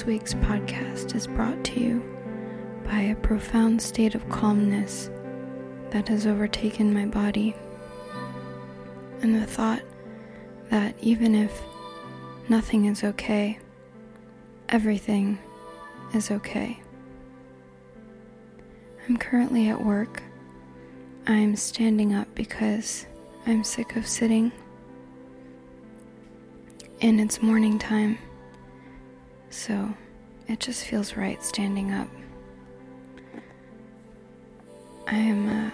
This week's podcast is brought to you by a profound state of calmness that has overtaken my body, and the thought that even if nothing is okay, everything is okay. I'm currently at work. I'm standing up because I'm sick of sitting. And it's morning time, so it just feels right standing up. I am, uh,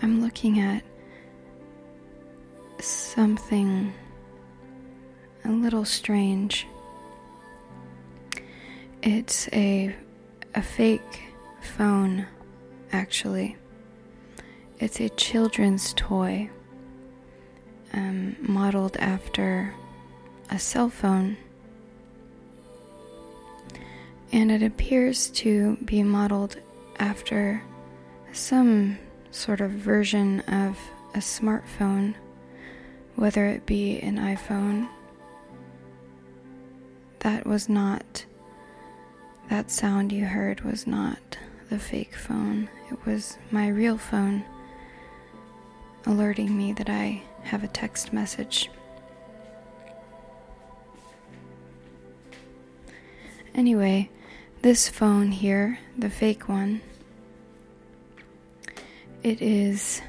I'm looking at something a little strange. It's a a fake phone actually. It's a children's toy um, modeled after a cell phone. And it appears to be modeled after some sort of version of a smartphone, whether it be an iPhone. That was not, that sound you heard was not the fake phone. It was my real phone alerting me that I have a text message. Anyway, this phone here, the fake one, it is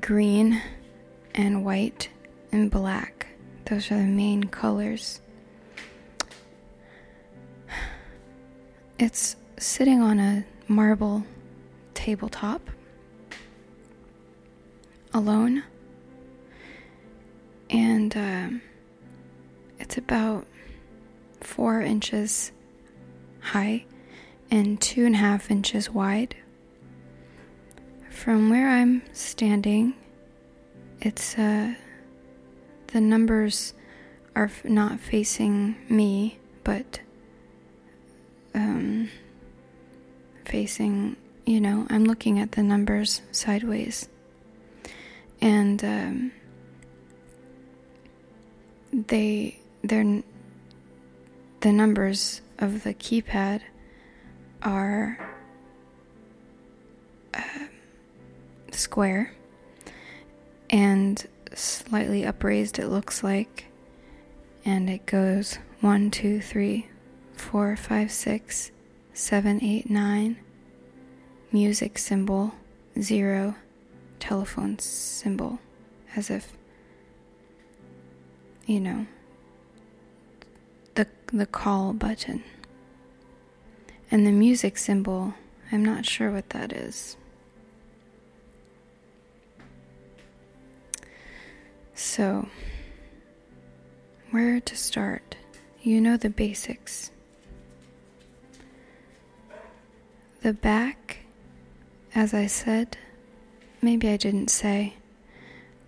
green and white and black. Those are the main colors. It's sitting on a marble tabletop alone. And um, it's about four inches high and two and a half inches wide. From where I'm standing, it's uh, the numbers are not facing me, but um, facing, you know, I'm looking at the numbers sideways. And um, they, they're, the numbers of the keypad are uh, square and slightly upraised, it looks like. And it goes one, two, three, four, five, six, seven, eight, nine, music symbol, zero, telephone symbol, as if, you know, the, the call button. And the music symbol, I'm not sure what that is. So, where to start? You know the basics. The back, as I said, maybe I didn't say,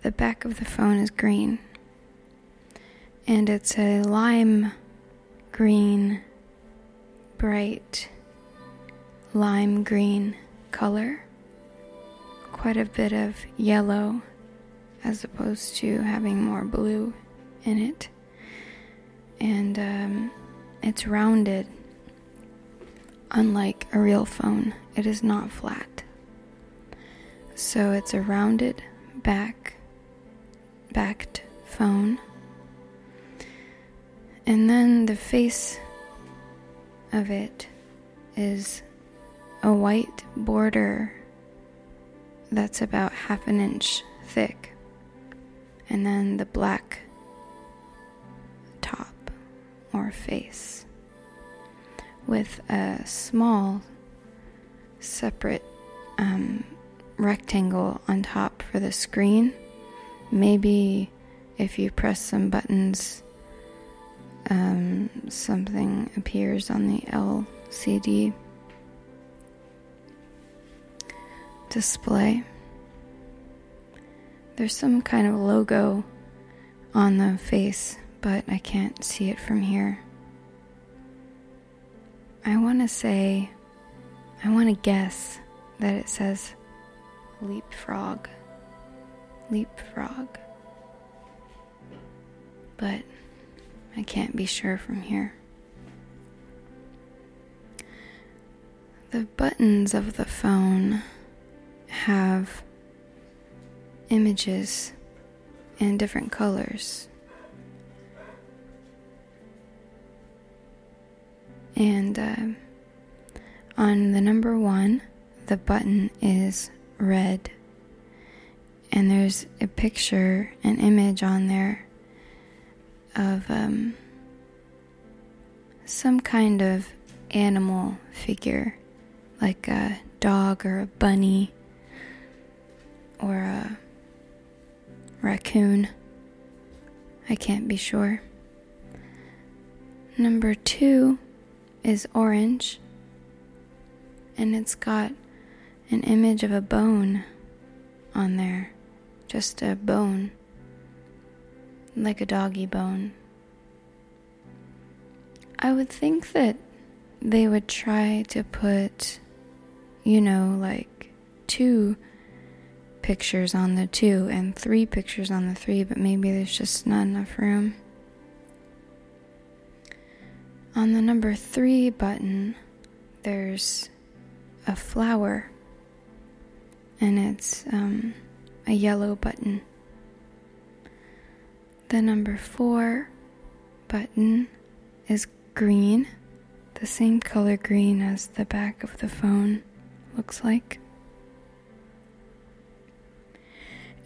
the back of the phone is green. And it's a lime green, bright lime green color. Quite a bit of yellow as opposed to having more blue in it. And um, it's rounded Unlike a real phone, it is not flat. So it's a rounded back backed phone. And then the face of it is a white border that's about half an inch thick. And then the black top or face with a small separate um, rectangle on top for the screen. Maybe if you press some buttons, um, something appears on the LCD display. There's some kind of logo on the face, but I can't see it from here. I want to say, I want to guess that it says leapfrog. leapfrog. But I can't be sure from here. The buttons of the phone have images in different colors. And uh, on the number one, the button is red. And there's a picture, an image on there of um, some kind of animal figure, like a dog or a bunny or a raccoon. I can't be sure. Number two is orange, and it's got an image of a bone on there. Just a bone, like a doggy bone. I would think that they would try to put, you know, like two pictures on the two and three pictures on the three, but maybe there's just not enough room. On the number three button, there's a flower, and it's um, a yellow button. The number four button is green, the same color green as the back of the phone looks like.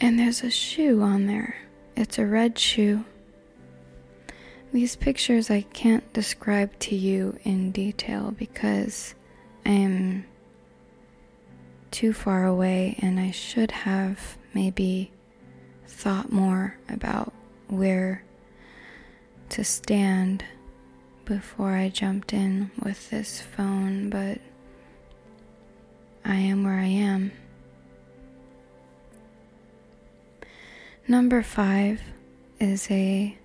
And there's a shoe on there. It's a red shoe. These pictures I can't describe to you in detail because I am too far away and I should have maybe thought more about where to stand before I jumped in with this phone, but I am where I am. Number five is a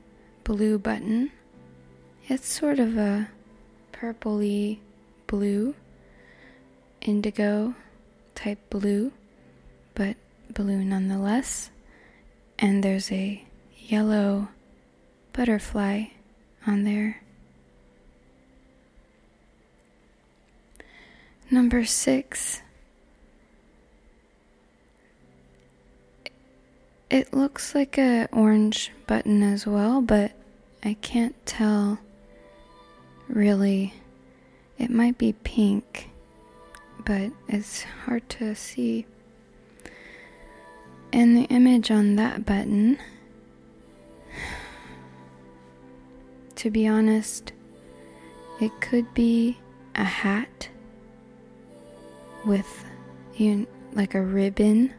blue button. It's sort of a purpley blue, indigo type blue, but blue nonetheless. And there's a yellow butterfly on there. Number six It looks like a orange button as well, but I can't tell really. It might be pink, but it's hard to see. And the image on that button, to be honest, it could be a hat with you like a ribbon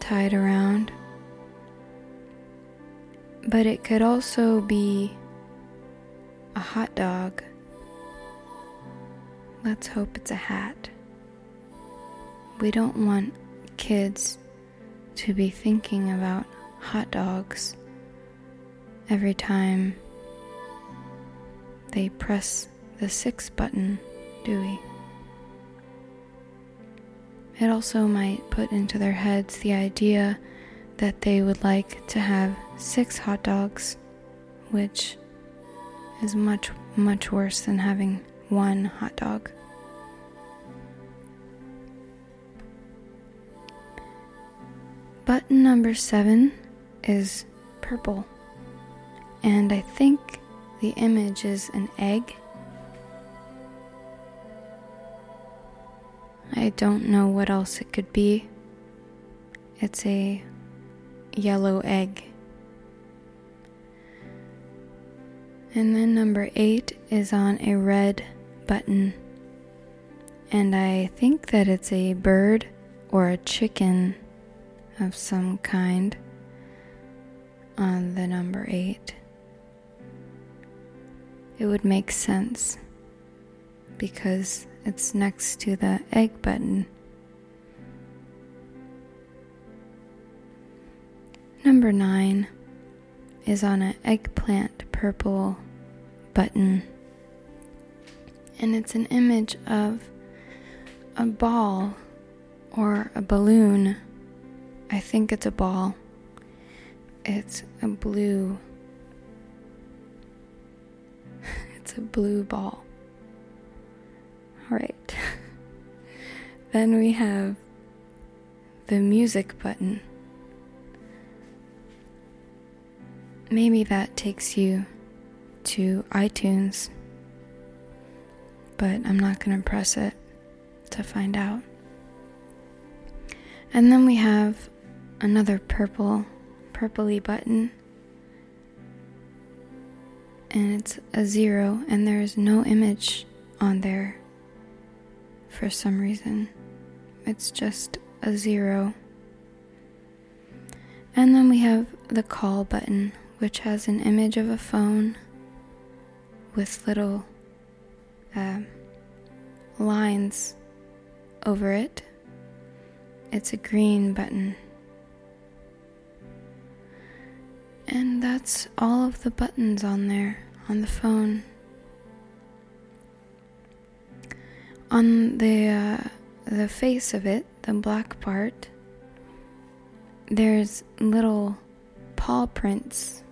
tied around but it could also be a hot dog. Let's hope it's a hat. We don't want kids to be thinking about hot dogs every time they press the six button, do we? It also might put into their heads the idea that they would like to have six hot dogs, which is much, much worse than having one hot dog. Button number seven is purple, and I think the image is an egg. I don't know what else it could be. It's a yellow egg. And then number eight is on a red button. And I think that it's a bird or a chicken of some kind on the number eight. It would make sense because it's next to the egg button. Number nine is on an eggplant purple button, and it's an image of a ball or a balloon I think it's a ball. It's a blue. it's a blue ball. Alright. then we have the music button. Maybe that takes you to iTunes, but I'm not going to press it to find out. And then we have another purple, purpley button. And it's a zero, and there is no image on there for some reason. It's just a zero. And then we have the call button, which has an image of a phone with little uh, lines over it. It's a green button. And that's all of the buttons on there on the phone. On the uh, the face of it, the black part, there's little paw prints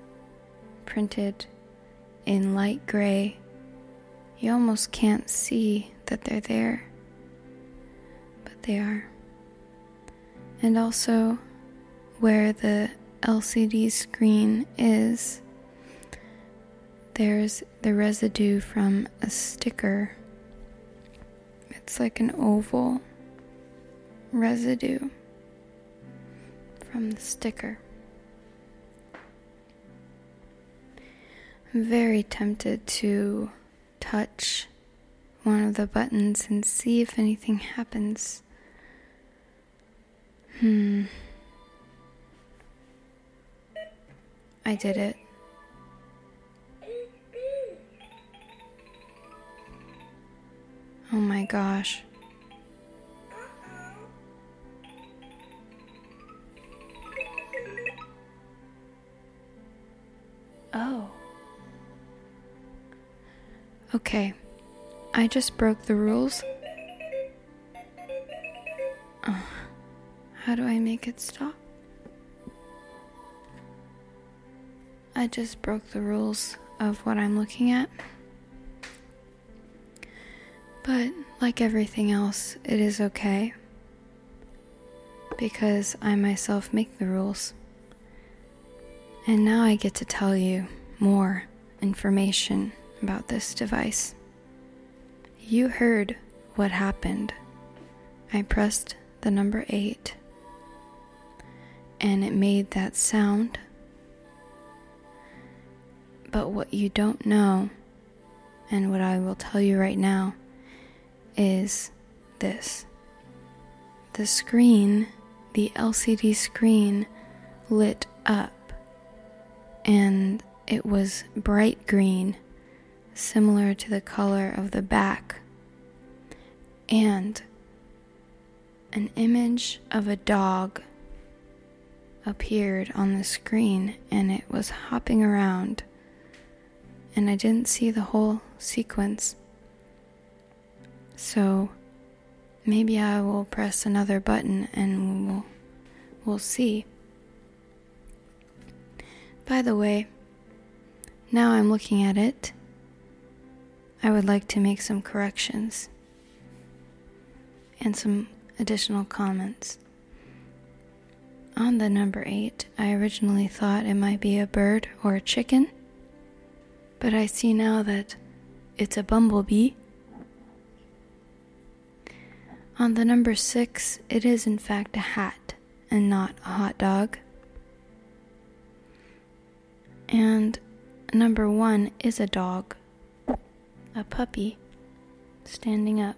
printed in light gray. You almost can't see that they're there, but they are. And also, where the LCD screen is, there's the residue from a sticker. It's like an oval residue from the sticker. I'm very tempted to touch one of the buttons and see if anything happens. Hmm. I did it. Oh my gosh. Oh. Okay. I just broke the rules. Uh, how do I make it stop? I just broke the rules of what I'm looking at. But like everything else, it is okay. Because I myself make the rules. And now I get to tell you more information about this device. You heard what happened. I pressed the number 8 and it made that sound. But what you don't know, and what I will tell you right now, is this. The screen, the LCD screen, lit up and it was bright green, similar to the color of the back, and an image of a dog appeared on the screen and it was hopping around and I didn't see the whole sequence. So maybe I will press another button and we'll we'll see. By the way, now I'm looking at it, I would like to make some corrections and some additional comments. On the number 8, I originally thought it might be a bird or a chicken, but I see now that it's a bumblebee. On the number 6, it is in fact a hat and not a hot dog. And number one is a dog, a puppy, standing up.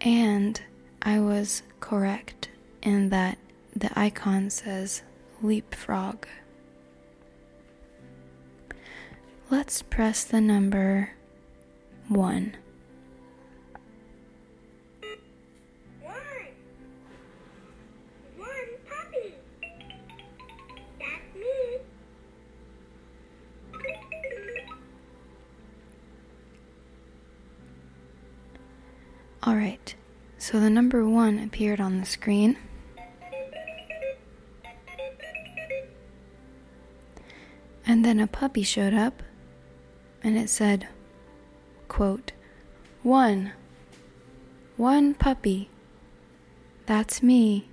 And I was correct in that the icon says leapfrog let's press the number 1. Alright, so the number one appeared on the screen. And then a puppy showed up and it said, quote, One, one puppy, that's me.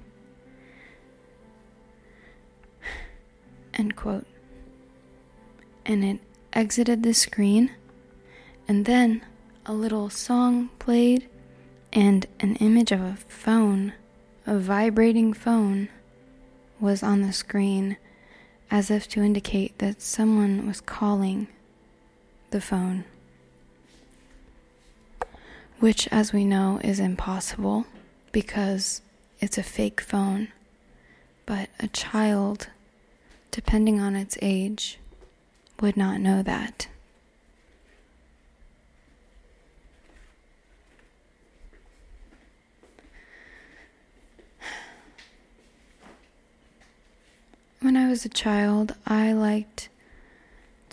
End quote. And it exited the screen, and then a little song played, and an image of a phone, a vibrating phone, was on the screen as if to indicate that someone was calling the phone. Which, as we know, is impossible because it's a fake phone. But a child, depending on its age, would not know that. When I was a child, I liked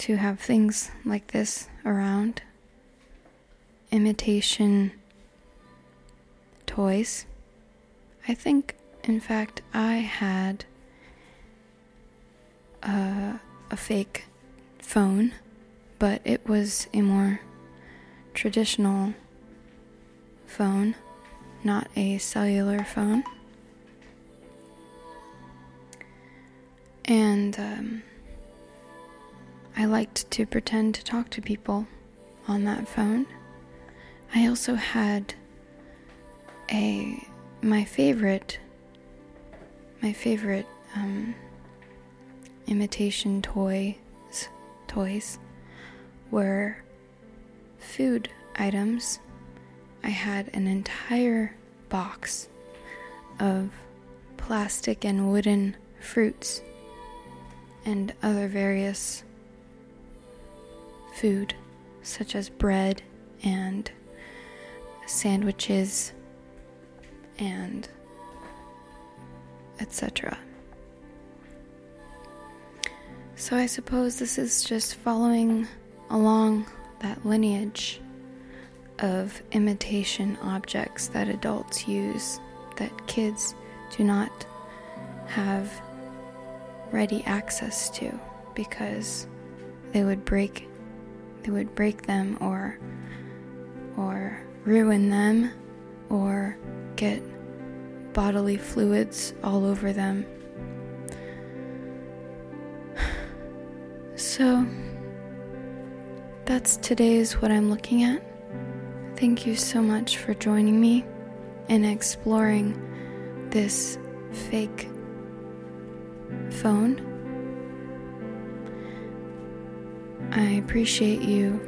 to have things like this around imitation toys. I think, in fact, I had a, a fake phone, but it was a more traditional phone, not a cellular phone. And um, I liked to pretend to talk to people on that phone. I also had a my favorite my favorite um, imitation toy toys were food items. I had an entire box of plastic and wooden fruits and other various food, such as bread and sandwiches and etc. So I suppose this is just following along that lineage of imitation objects that adults use that kids do not have ready access to because they would break they would break them or or ruin them or get bodily fluids all over them So, that's today's what I'm looking at. Thank you so much for joining me in exploring this fake phone. I appreciate you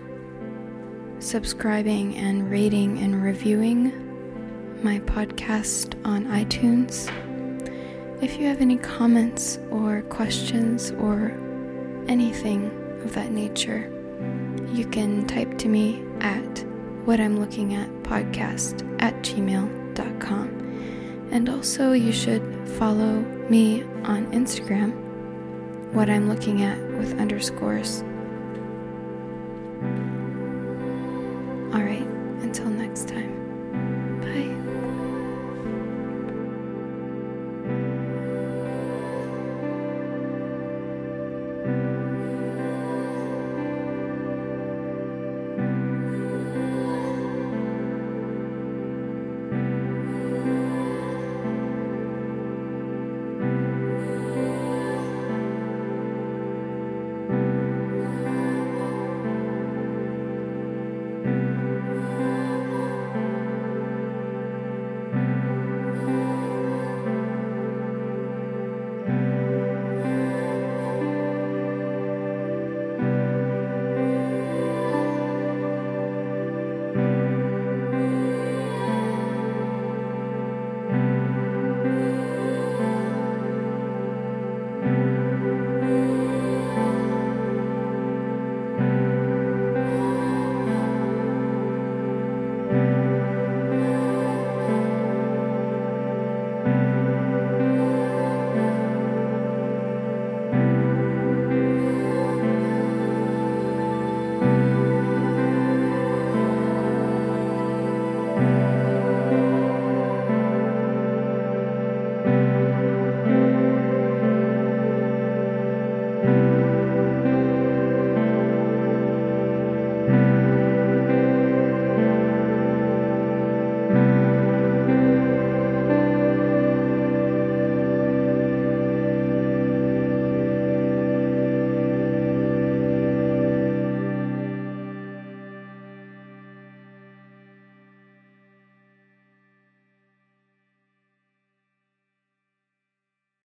subscribing and rating and reviewing my podcast on iTunes. If you have any comments or questions or anything of that nature, you can type to me at what I'm looking at podcast at gmail.com. And also, you should follow me on Instagram, what I'm looking at with underscores. Thank you.